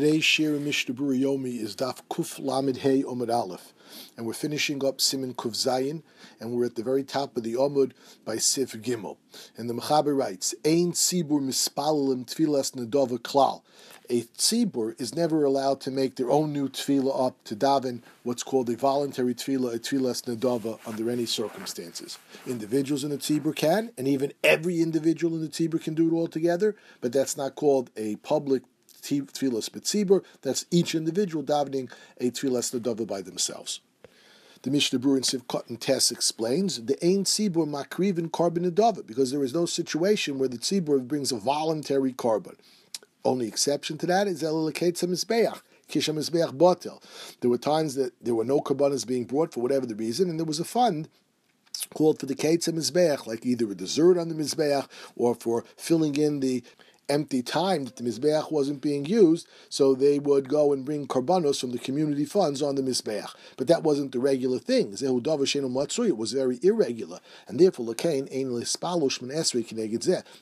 Today's in Mishnah Yomi is Daf Kuf Lamed Hey Omid Aleph, and we're finishing up Siman Kuf Zayin, and we're at the very top of the Omud by Sif Gimel. And the Mechaber writes, Ein Tzibur Mispalalim Tfilas Nadova Klal. A tzibur is never allowed to make their own new tefillah up to daven what's called a voluntary tefillah, a tefillas nadava, under any circumstances. Individuals in the tzibur can, and even every individual in the tzibur can do it all together, but that's not called a public tefillas betzibur. That's each individual davening a tefillas nadava by themselves. The Mishnah Berurah in Sivkot and Tess explains the Ein Tzibur Makrivin Korban Nadava because there is no situation where the Tzibur brings a voluntary korban. Only exception to that is Elilaketza Mizbeach. Mizbeach. There were times that there were no korbanos being brought for whatever the reason, and there was a fund called for the Ketza Mizbeach, like either a dessert on the Mizbeach or for filling in the empty time that the Mizbeach wasn't being used, so they would go and bring karbanos from the community funds on the Mizbeach. But that wasn't the regular thing. It was very irregular. And therefore,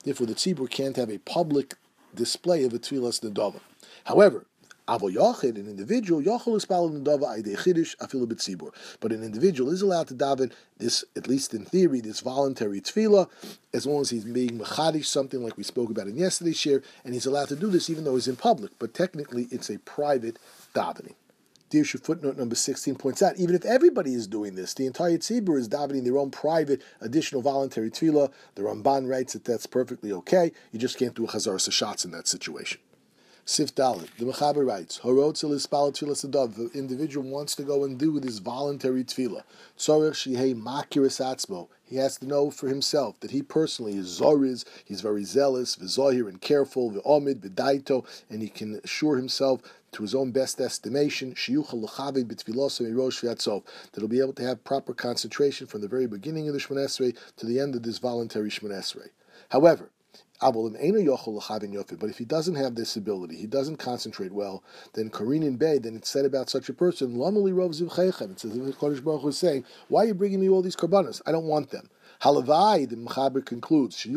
Therefore, the tzibur can't have a public display of a tefillas nedava. However, Avo Yochid, an individual, Yochel Ispal Nedava Aidei Chiddush Afilu B'tzibur. But an individual is allowed to daven this, at least in theory, this voluntary tefillah, as long as he's being mechadish, something like we spoke about in yesterday's share, and he's allowed to do this even though he's in public. But technically, it's a private davening. Dirshu footnote number 16 points out, even if everybody is doing this, the entire tzibur is davening their own private additional voluntary tefillah, the Ramban writes that that's perfectly okay. You just can't do a chazar shots in that situation. Sif Dalit, the Mechaber writes, Horotzel is tefillah. The individual wants to go and do this voluntary tefillah. Tzorech shihei makiris atzmo. He has to know for himself that he personally is zoriz, he's very zealous, v'zohir and careful, v'omid, v'daito, and he can assure himself to his own best estimation, that he'll be able to have proper concentration from the very beginning of the Shmonesrei to the end of this voluntary Shmonesrei. However, but if he doesn't have this ability, he doesn't concentrate well, then Karinin Bey, then it's said about such a person, It's as if Kodesh Baruch is saying, Why are you bringing me all these karbanas? I don't want them. Halavai, the Mechaber concludes, It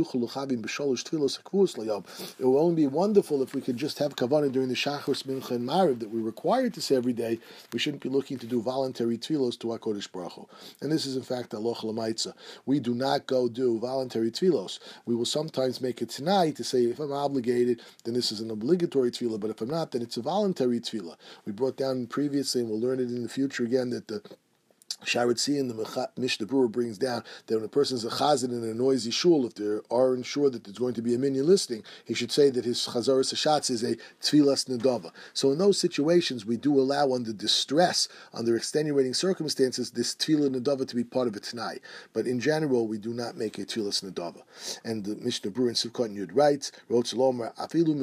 will only be wonderful if we could just have kavanah during the Shachar, Mincha, and Mariv that we're required to say every day. We shouldn't be looking to do voluntary tefillos to HaKadosh Baruch Hu. And this is in fact Aloch Lamaitza. We do not go do voluntary tefillos. We will sometimes make it tonight to say, if I'm obligated, then this is an obligatory tefillah, but if I'm not, then it's a voluntary tefillah. We brought down previously, and we'll learn it in the future again, that the see in the Mishnah Berurah brings down that when a person is a chazan in a noisy shul, if they are sure that there's going to be a minyan listing, he should say that his chazaras hashatz is a tfilas nedava. So in those situations, we do allow under distress, under extenuating circumstances, this tfilah nedava to be part of a tonight. But in general, we do not make a tfilas nedava. And the Mishnah Berurah in Sivkot Yud writes, afilu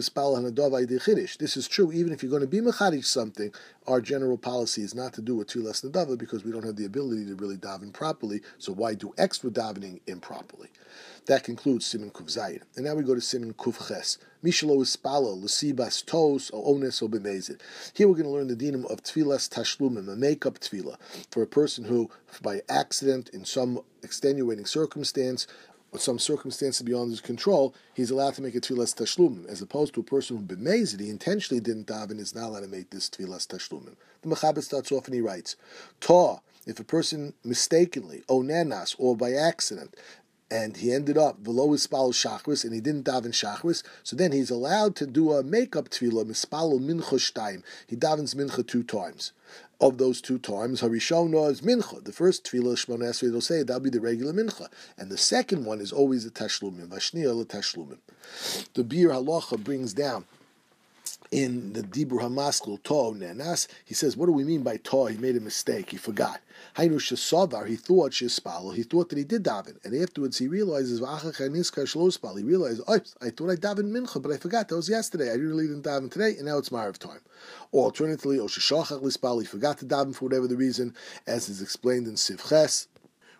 This is true, even if you're going to be mechadish something, our general policy is not to do a tfilas nedava because we don't have the ability to really daven properly, so why do extra davening improperly? That concludes Siman Kuf Zayin. And now we go to Siman Kuf Ches. Mishalo Ispalo, Lusibas Tos, O Ones, O. Here we're going to learn the dinam of Tfilas Tashlumim, a make-up tefillah, for a person who, by accident, in some extenuating circumstance, or some circumstances beyond his control, he's allowed to make a tefillas tashlumim, as opposed to a person who bemazed, he intentionally didn't daven, is not allowed to make this tefillas tashlumim. The Mechaber starts off and he writes, Ta, if a person mistakenly, onenas, or by accident, and he ended up below his spal shachris, and he didn't daven shachris, so then he's allowed to do a makeup tefillah, mispalo mincha shtaim. He davens mincha two times. Of those two times, Harishona is mincha. The first tefillah Shmona Esrei say that'll be the regular mincha, and the second one is always the tashlumim. Vashniya le tashlumim. The Biur Halacha brings down in the Dibur Hamaskul Toh Nenas, he says, what do we mean by Toh? He made a mistake. He forgot. Hainu Shesavar, he thought Shespal, he thought that he did daven. And afterwards he realizes, he realized, oh, I thought I davened Mincha, but I forgot. That was yesterday. I really didn't daven today, and now it's Mariv time. Or alternatively, Oshashachach Lispal, he forgot to daven for whatever the reason, as is explained in Sivches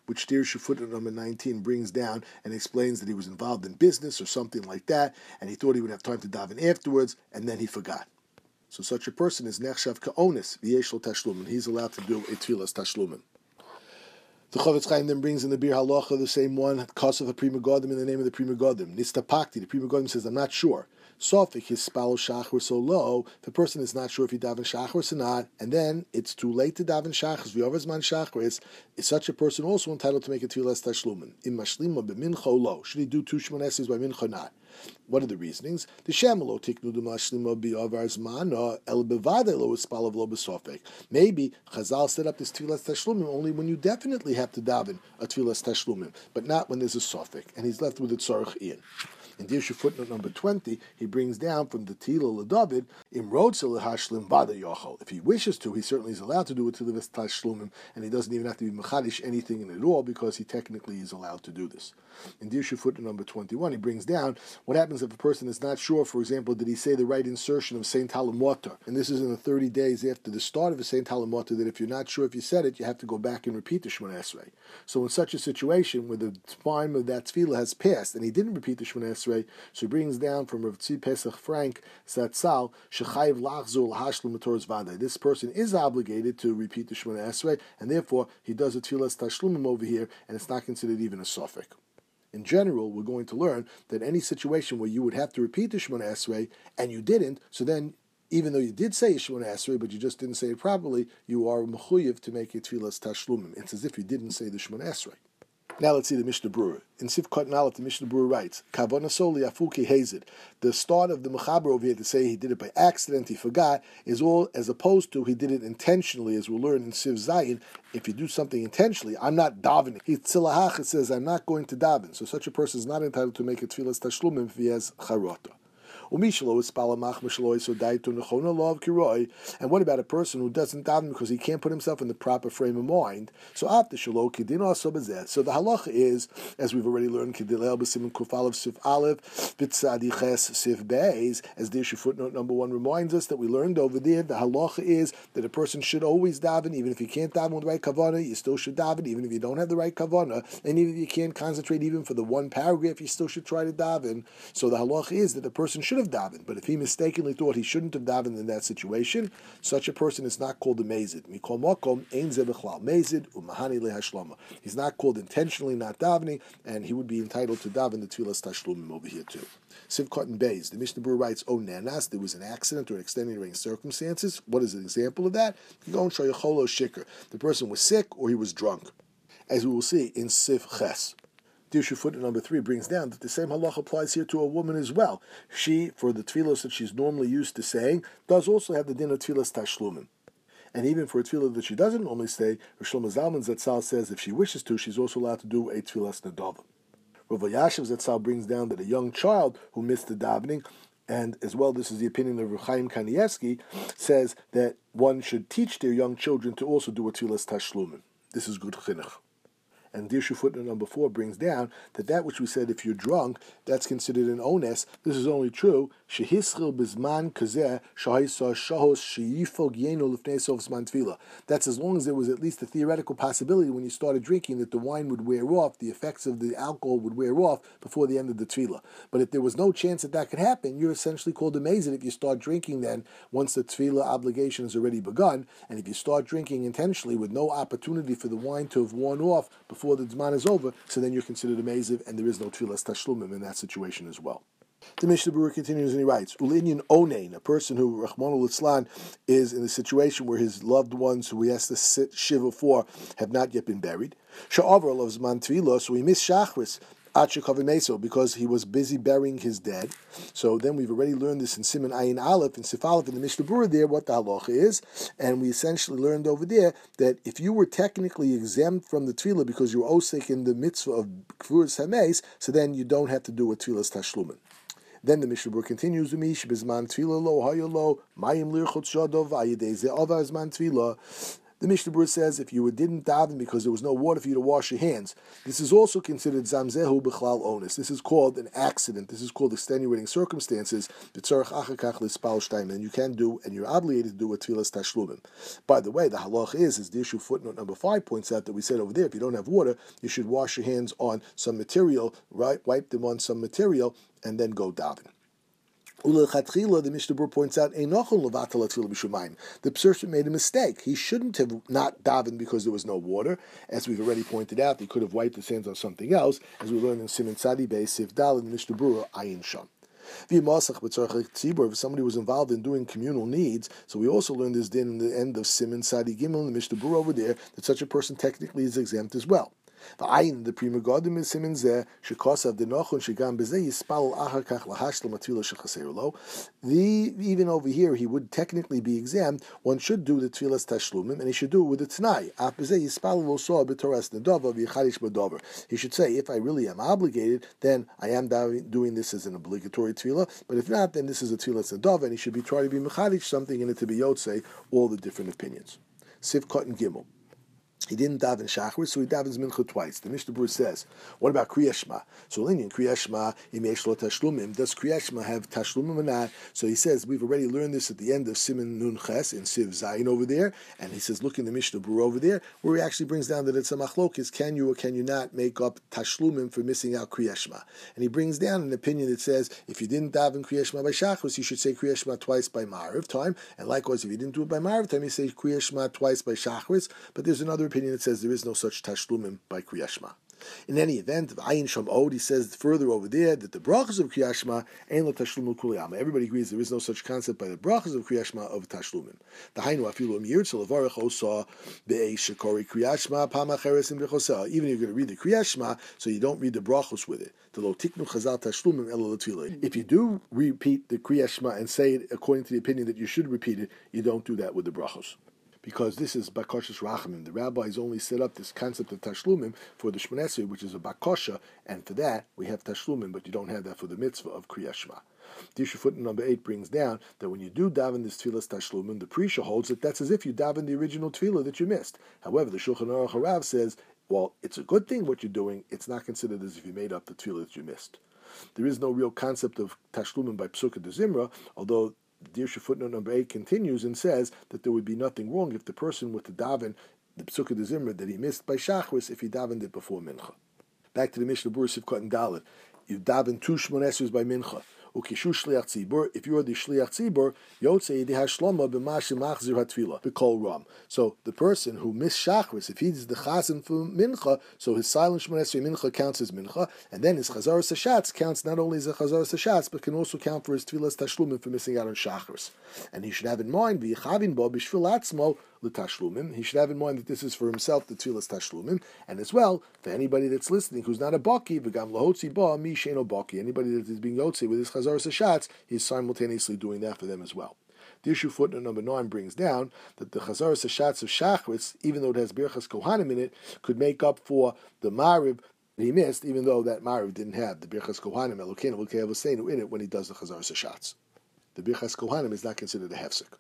which Dirshu footnote number 19 brings down and explains that he was involved in business or something like that, and he thought he would have time to daven afterwards, and then he forgot. So such a person is nechshav ka'onis v'yeshlo tashlumin. He's allowed to do a tefillas tashlumin. The Chofetz Chaim then brings in the Biur Halacha the same one, cause of a Pri in the name of the Pri Megadim. Nistapakti, the Pri Megadim says, I'm not sure. Sofik his spal shachar so low. The person is not sure if he daven shachar or not, and then it's too late to daven shachar. V'yovezman shachar is is such a person also entitled to make a tefillah tashlumin? Im mashlima b'mincho lo. Should he do two shmoneses by mincha not? What are the reasonings? The shemelo tiknu de mashlima bi'avar zman uh, el bevade lo ispalav lo besofek. Maybe Chazal set up this tefillah tashlumim only when you definitely have to daven a tefillah tashlumim, but not when there's a sofek, and he's left with a tzarich in. In Dirshu footnote number 20, he brings down from the Tila David, Im Hashlim Bada Yochel. If he wishes to, he certainly is allowed to do it to the Tashlumim, and he doesn't even have to be Mechadish anything in it all because he technically is allowed to do this. In Dirshu footnote number 21, he brings down what happens if a person is not sure, for example, did he say the right insertion of Saint Halamota? And this is in the 30 days after the start of the Saint Halamota, that if you're not sure if you said it, you have to go back and repeat the Shemon Esrei. So in such a situation where the time of that tefillah has passed and he didn't repeat the Shemon Esrei, so he brings down from Rav Tzvi Pesach Frank Zatzal Shechayiv Lachzul Hashlim Vade. This person is obligated to repeat the Shemona Esrei, and therefore he does a Tfilas Tashlumim over here, and it's not considered even a suffix. In general, we're going to learn that any situation where you would have to repeat the Shemona Esrei and you didn't, so then even though you did say Shemona Esrei, but you just didn't say it properly, you are mechuyev to make it tefillas tashlumim. It's as if you didn't say the Shemona Esrei. Now let's see the Mishnah Berurah. In Sivkot Nalat, the Mishnah Berurah writes, Kavona Soli Afuki Hazid. The start of the Mechaber over here to say he did it by accident, he forgot, is all as opposed to he did it intentionally, as we'll learn in Siv Zayin. If you do something intentionally, I'm not davening. He tzilahach, says, I'm not going to daven. So such a person is not entitled to make a tefillas tashlumim if he has charota. And what about a person who doesn't daven because he can't put himself in the proper frame of mind? So after shalo kidin also So the halacha is, as we've already learned, sif aleph sif beis, as Dirshu footnote number one reminds us that we learned over there. The halacha is that a person should always daven, even if you can't daven with the right kavana, you still should daven, even if you don't have the right kavana, and even if you can't concentrate even for the one paragraph, you still should try to daven. So the halacha is that the person should should have davened, but if he mistakenly thought he shouldn't have davened in that situation, such a person is not called a mazid. Mazid. He's not called intentionally not davening, and he would be entitled to daven the tefillas tashlumim over here too. Sivkot and Beis. The Mishnah Berurah writes, "Oh nanas, there was an accident or an extenuating circumstances. What is an example of that? You go and show. The person was sick or he was drunk, as we will see in Sif Ches. Dirshu footnote number three brings down that the same halach applies here to a woman as well. She, for the tefillos that she's normally used to saying, does also have the din of tefillas tashlumim. And even for a tefillah that she doesn't normally say, Rishlomo Zalman Zatzal says if she wishes to, she's also allowed to do a tefillas nadava. Rav Yashiv Zatzal brings down that a young child who missed the davening, and as well, this is the opinion of Chaim Kanievsky, says that one should teach their young children to also do a tefillas tashlumim. This is good chinuch. And Dirshu footnote number four brings down that that which we said if you're drunk, that's considered an ones. This is only true. Shehischil zman That's as long as there was at least a theoretical possibility when you started drinking that the wine would wear off, the effects of the alcohol would wear off before the end of the tefillah. But if there was no chance that that could happen, you're essentially called a mazid if you start drinking then once the tefillah obligation has already begun. And if you start drinking intentionally with no opportunity for the wine to have worn off before the Zman is over, so then you're considered a Meziv, and there is no Tfilas Tashlumim in that situation as well. The Mishnah Berurah continues and he writes, Ulinyan Onain, a person who, Rahman Litzlan, is in a situation where his loved ones who he has to sit Shiva for have not yet been buried. Sha'avar loves Man so he missed Shachris, because he was busy burying his dead. So then we've already learned this in Siman Ayin Aleph and Sif Aleph in the Mishnah Berurah there what the halacha is, and we essentially learned over there that if you were technically exempt from the tefillah because you were osik in the mitzvah of kvuras hameis, so then you don't have to do a tefillah tashlumin. Then the Mishnah continues, "Mish bizman tefillah lo hayalo mayim lirchot shadov ayidei ze'ava zman tefillah." The Mishnah Berurah says if you didn't daven because there was no water for you to wash your hands, this is also considered zamzehu b'chlal onus. This is called an accident. This is called extenuating circumstances. And you can do, and you're obligated to do a tefillas tashlumim. By the way, the halach is, as Dirshu footnote number five points out that we said over there, if you don't have water, you should wash your hands on some material, right? Wipe them on some material, and then go daven. The Mishnah points out, the person made a mistake. He shouldn't have not davened because there was no water. As we've already pointed out, he could have wiped his hands on something else, as we learned in Siman Tzadi Beis Sivdal the Mishnah Berurah Ayin Sham. If somebody was involved in doing communal needs, so we also learned this din in the end of Siman Sadi Gimel, the Mishnah over there, that such a person technically is exempt as well. V'ayin the Pri Megadim is simin zeh shekosav denochon shegam bezeh yispal achar kach lo. The even over here he would technically be exempt. One should do the tefillas tashlumim and he should do it with the tnai. Af bezeh yispal lo so b'toras nedova v'yichadish b'dover. He should say if I really am obligated, then I am doing this as an obligatory tefillah. But if not, then this is a tefillah nedova, and he should be trying to be mechadish something in it to be yotzei all the different opinions. Sivkot and Gimel. He didn't daven Shachris, so he davens Mincha twice. The Mishnah Berurah says, what about Kriyashma? So in Kriyashma, Imeshlo Tashlumim. Does Kriyashma have Tashlumim or not? So he says, we've already learned this at the end of Siman Nun Ches in Siv Zayin over there. And he says, look in the Mishnah Berurah over there, where he actually brings down that it's a machlokis. Can you or can you not make up Tashlumim for missing out Kriyashma? And he brings down an opinion that says, if you didn't daven Kriyashma by Shachris, you should say Kriyashma twice by Mariv time. And likewise, if you didn't do it by Mariv time, you say Kriyashma twice by Shachris. But there's another opinion that says there is no such tashlumim by Kriyashma. In any event, Ayin Sham Od, he says further over there that the brachas of Kriyashma ain't lo tashlumim kuliyama. Everybody agrees there is no such concept by the brachas of Kriyashma of tashlumim. The Hainu afilu mir tzelavarach osa be'ei shekori Kriyashma pamacheres im bechosel. Even if you're going to read the Kriyashma, so you don't read the brachos with it. If you do repeat the Kriyashma and say it according to the opinion that you should repeat it, you don't do that with the brachos because this is Bakosha's Rachamim. The rabbis only set up this concept of Tashlumim for the Shmonesri, which is a Bakosha, and for that we have Tashlumim, but you don't have that for the mitzvah of Kriyashma. Dirshu footnote number eight brings down that when you do daven this tefillah tashlumim, the Prisha holds that that's as if you daven the original tefillah that you missed. However, the Shulchan Aruch Harav says, well, it's a good thing what you're doing. It's not considered as if you made up the tefillah that you missed. There is no real concept of tashlumim by psukkah de zimra, although Dirshu footnote number eight continues and says that there would be nothing wrong if the person were to daven the Psukkah de Zimra that he missed by Shachris if he davened it before Mincha. Back to the Mishnah Berurah Sivkot and Dalit. You daven two Shmonesers by Mincha ukishu shliach tzibur. If you are the shliach tzibur, yotze yedi hashloma b'mashim machzir hatfila b'kol ram. So the person who missed shachris, if he's the chazan for mincha, so his silent shmonesri mincha counts as mincha, and then his chazar sashatz counts not only as a chazar sashatz, but can also count for his tefillas tashlumin for missing out on shachris. And he should have in mind v'yichavin bo b'shvil atzmo l'tashlumim. He should have in mind that this is for himself the tefillas tashlumim, and as well for anybody that's listening who's not a baki v'gam lahotzi ba mi sheno baki. Anybody that is being yotzi with his chazar sashatz, he's simultaneously doing that for them as well. Dirshu footnote number nine brings down that the chazar sashatz of shachritz, even though it has birchas kohanim in it, could make up for the mariv he missed, even though that mariv didn't have the birchas kohanim elokenu l'keavosenu in it when he does the chazar sashatz. The birchas kohanim is not considered a hefsek.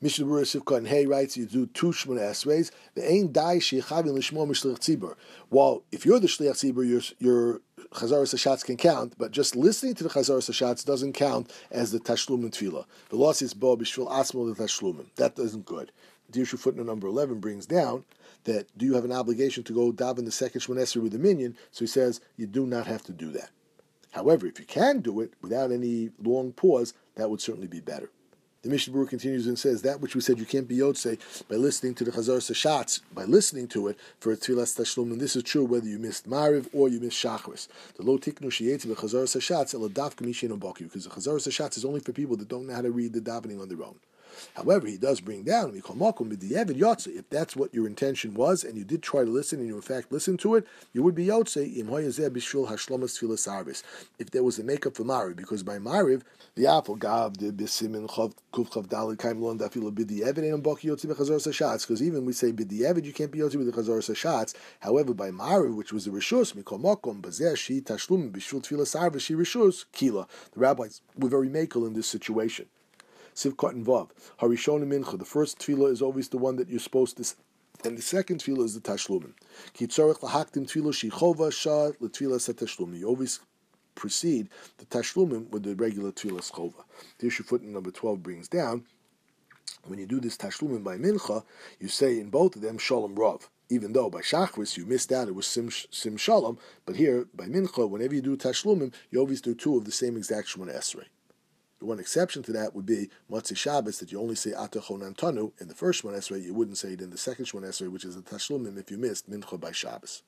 Mishnah Berurah Sivkot and Hay writes you do two Shmona Esreis. The ain dai sheychavin l'shmo mishliach tzibur. While if you're the shliach tzibur, your your Chazar Sashatz can count, but just listening to the Chazar Sashatz doesn't count as the Tashlum and. The loss is Bo Bishvil Asmo the Tashlumim. That isn't good. Dirshu footnote number 11 brings down that do you have an obligation to go daven the second Shmonesri with the minyan? So he says you do not have to do that. However, if you can do it without any long pause, that would certainly be better. The Mishnah Berurah continues and says that which we said you can't be Yotze by listening to the Chazar Sashatz, by listening to it for a Tfilas Tashlum, and this is true whether you missed Mariv or you missed Shachris. The Lo Tiknu Shiyetz the Chazar Sashatz, Eladaf Kamishin because the Chazar Sashatz is only for people that don't know how to read the davening on their own. However, he does bring down if that's what your intention was, and you did try to listen, and you in fact listened to it, you would be yotze if there was a makeup for Mariv, because by Mariv, the apple gav the bisimin chav kuf chav dalid kaim lon dafilo b'di'evid and baki yotze b'chazor sashatz, because even we say b'di'evid, you can't be yotze with the chazor sashatz. However, by Mariv, which was the rishus, mikol mokom bazeh shi tashlum b'shul tefillah sarvis shi rishus kila. The rabbis were very makel in this situation. Sivkot and Vav. Harishon Mincha. The first tefillah is always the one that you're supposed to. And the second tefillah is the tashlumin. Ki tzorech lahaktim tefillah shichova shah letefillah set You always precede the tashlumim with the regular tefillah schova. Dirshu footnote number 12 brings down, when you do this tashlumim by mincha, you say in both of them shalom rav. Even though by shachris you missed out, it was sim, sim shalom, but here by mincha, whenever you do tashlumim, you always do two of the same exact shemona esrei. The one exception to that would be Motzi Shabbos, that you only say Atachonan Tanu in the first Shemon Esrei, you wouldn't say it in the second Shemon Esrei, which is a Tashlumim if you missed Mincha by Shabbos.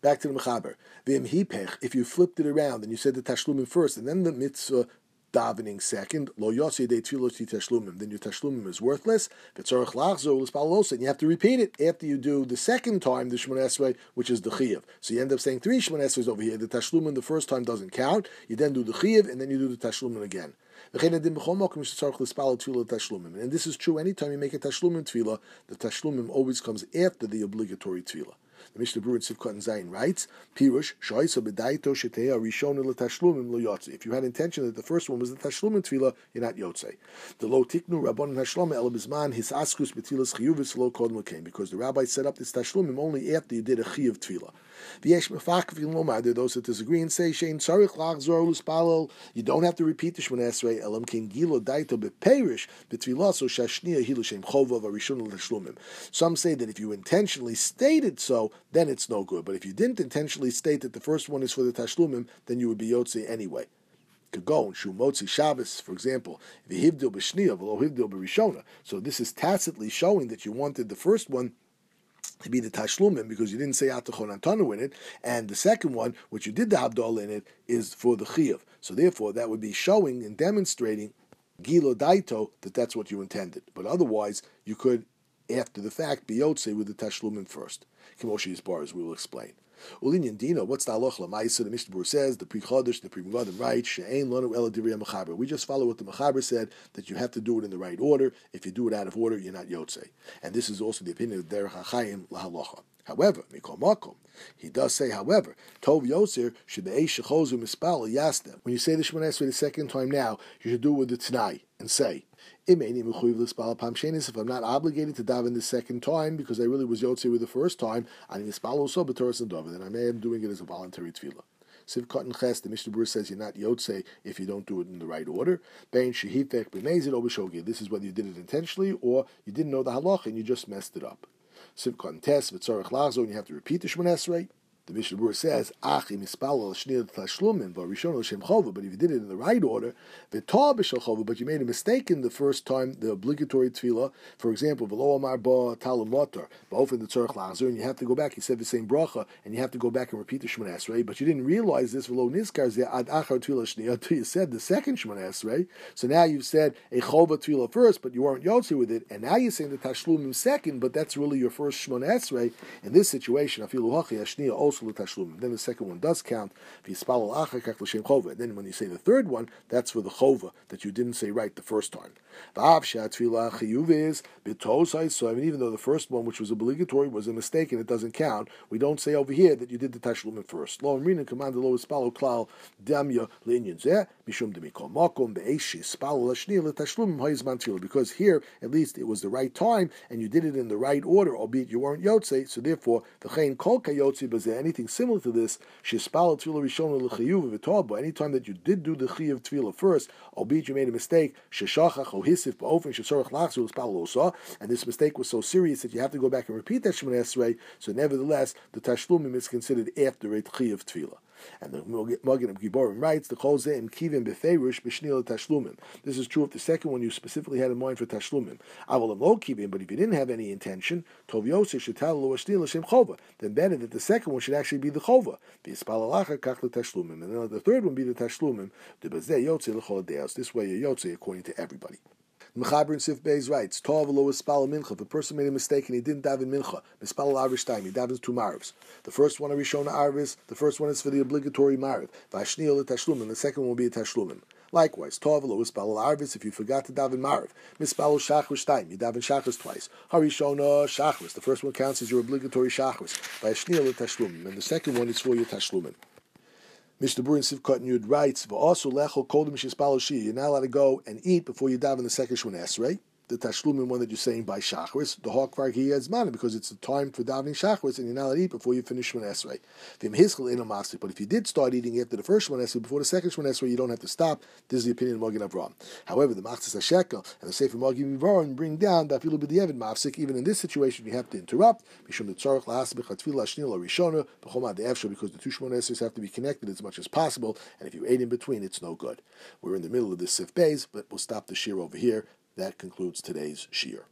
Back to the Mechaber. V'im if you flipped it around and you said the Tashlumim first and then the mitzvah davening second, lo yossi de tefillos tashlumim, then your tashlumim is worthless. V'tzorach lachzor l'spalosa, and you have to repeat it after you do the second time the Shemon Esrei, which is the chiyuv. So you end up saying three Shemon Esreis over here. The tashlumim the first time doesn't count. You then do the chiyuv, and then you do the tashlumim again. And this is true anytime you make a tashlumim tefillah, the tashlumim always comes after the obligatory tefillah. The Mishnah Berurah Sivkot Zayin writes, Pirush, Shoiso Bedaito Sheteya Rishon Tashlumim Lo Yotze. If you had intention that the first one was the Tashlumim Tefillah, you're not Yotze. The Lo Tiknu Rabban Hashlom El Bizman His Askus Betilas Chiyuvis Lo Kodem Lakem. Because the rabbi set up this Tashlumim only after you did a Chiyav Tefillah. V'yesh Mefakvim Lomar. There are those that disagree and say, Shein Tzarich Lach Zor Luspalel. You don't have to repeat the Shemon Esrei Elam King Gilo Daito Beperish Betfilah So Shashnia Hilu Shem Chova Varishon Tashlumim. Some say that if you intentionally stated so, then it's no good. But if you didn't intentionally state that the first one is for the Tashlumim, then you would be Yotze anyway. Kagon, Shumotzi Shabbos, for example, Vihivdil B'Shniya, V'lo Hivdil B'Rishona. So this is tacitly showing that you wanted the first one to be the Tashlumim because you didn't say Atachon Antanu in it, and the second one, which you did the Habdol in it, is for the Chiyav. So therefore, that would be showing and demonstrating Gilo Daito that that's what you intended. But otherwise, you could after the fact, biyotze with the tashlumin first. Kimoshi bar, as we will explain. Ulinyan Dino, what's the halach lamaisa? The Mishnah says the pre-chodesh, the Pri Megadim right. She'ain lanu ela mechaber. We just follow what the mechaber said that you have to do it in the right order. If you do it out of order, you're not yotze. And this is also the opinion of Derech Hachayim lahalacha. However, mikol makom, he does say, however, tov yosir should mispal yastem. When you say the Shemon the second time now, you should do it with the Tanai and say, if I'm not obligated to daven the second time because I really was yotze with the first time, and also then I may am doing it as a voluntary tefillah. Sivkot and Ches, the Mishnah Berurah says you're not yotze if you don't do it in the right order. Bein shehitek b'mezid obishogi. This is whether you did it intentionally or you didn't know the halach and you just messed it up. Sivkot and Tes v'tzorach lazo, and you have to repeat the Shemon Esrei. The Mishnah Berurah says, "Ach im v'rishon l'shem chova." But if you did it in the right order, v'tah b'shel but you made a mistake in the first time, the obligatory tefillah, for example, v'lo amar ba talum motor, the la'azur, and you have to go back. He said the same bracha, and you have to go back and repeat the Shemon Esrei, but you didn't realize this v'lo nizkar ad achar tefillah until you said the second Shemon Esrei. So now you've said a chova tefillah first, but you weren't yotzi with it, and now you're saying the tashlumim second, but that's really your first Shemon Esrei. In this situation, afilu hachi ashniyah also l'tashlumim. Then the second one does count. Then when you say the third one, that's for the chova that you didn't say right the first time. So I mean, even though the first one, which was obligatory, was a mistake and it doesn't count, we don't say over here that you did the tashlumim first. Lo amrina command lo ispalo klal damya le'inyan zeh mishum demikol makom be'eshi ispalo lashni le'tashlumim ha'izman tefillah. Because here, at least, it was the right time and you did it in the right order, albeit you weren't yotze. So therefore, the chayin kol kayotze, anything similar to this, shispalo tefillah rishon l'chiyuv v'tob. Anytime that you did do the chiyuv tefillah first, albeit you made a mistake, sheshachach ohisif ba'ofen shesorach lachzu l'spalo and this mistake was so serious that you have to go back and repeat that Shemon Esrei. So nevertheless, the tashlumim is considered after a chiyuv tefillah. And the Magen of Giborim writes, the Chol Zeim Kivim Beferish B'Shnil Tashlumim. This is true if the second one you specifically had in mind for Tashlumim. Avolam Lo Kivim, but if you didn't have any intention, Tov Yosef should tell Lo Shnil Hashem Chova. Then better that the second one should actually be the Chova. V'Yispalalacha Kach Tashlumim. And then the third one be the Tashlumim. This way you're according to everybody. Mechaber and Sif Beis writes, Tov lo ispal mincha. If a person made a mistake and he didn't daven mincha, mispal arish time, he davens two marvs. The first one a rishona arvis, the first one is for the obligatory marv. Vashniel a tashlumim, the second one will be a tashlumim. Likewise, Tov lo ispal arvis, if you forgot to daven marv. Mispal shachris time, you daven shachris twice. Harishona shachris, the first one counts as your obligatory shachris. Vashniel a tashlumim, and the second one is for your tashlumim. Mishnah Berurah in Sivkot Yud writes, "V'asu lechol kodim shispalo You're not allowed to go and eat before you daven the second Shemon Esrei the tashlumin one that you're saying by shachris, the hawk he has mana because it's the time for davening shachris and you're not allowed to eat before you finish Shemon Esrei. But if you did start eating after the first Shemon Esrei, before the second Shemon Esrei, you don't have to stop. This is the opinion of Avram. However, the Machzis Hashekel and the Sefer Avram bring down that Filu B'diavad Mafsik. Even in this situation, you have to interrupt. The because the two Shemon Esreis have to be connected as much as possible. And if you ate in between, it's no good. We're in the middle of this Sif Bays, but we'll stop the shiur over here. That concludes today's Shiur.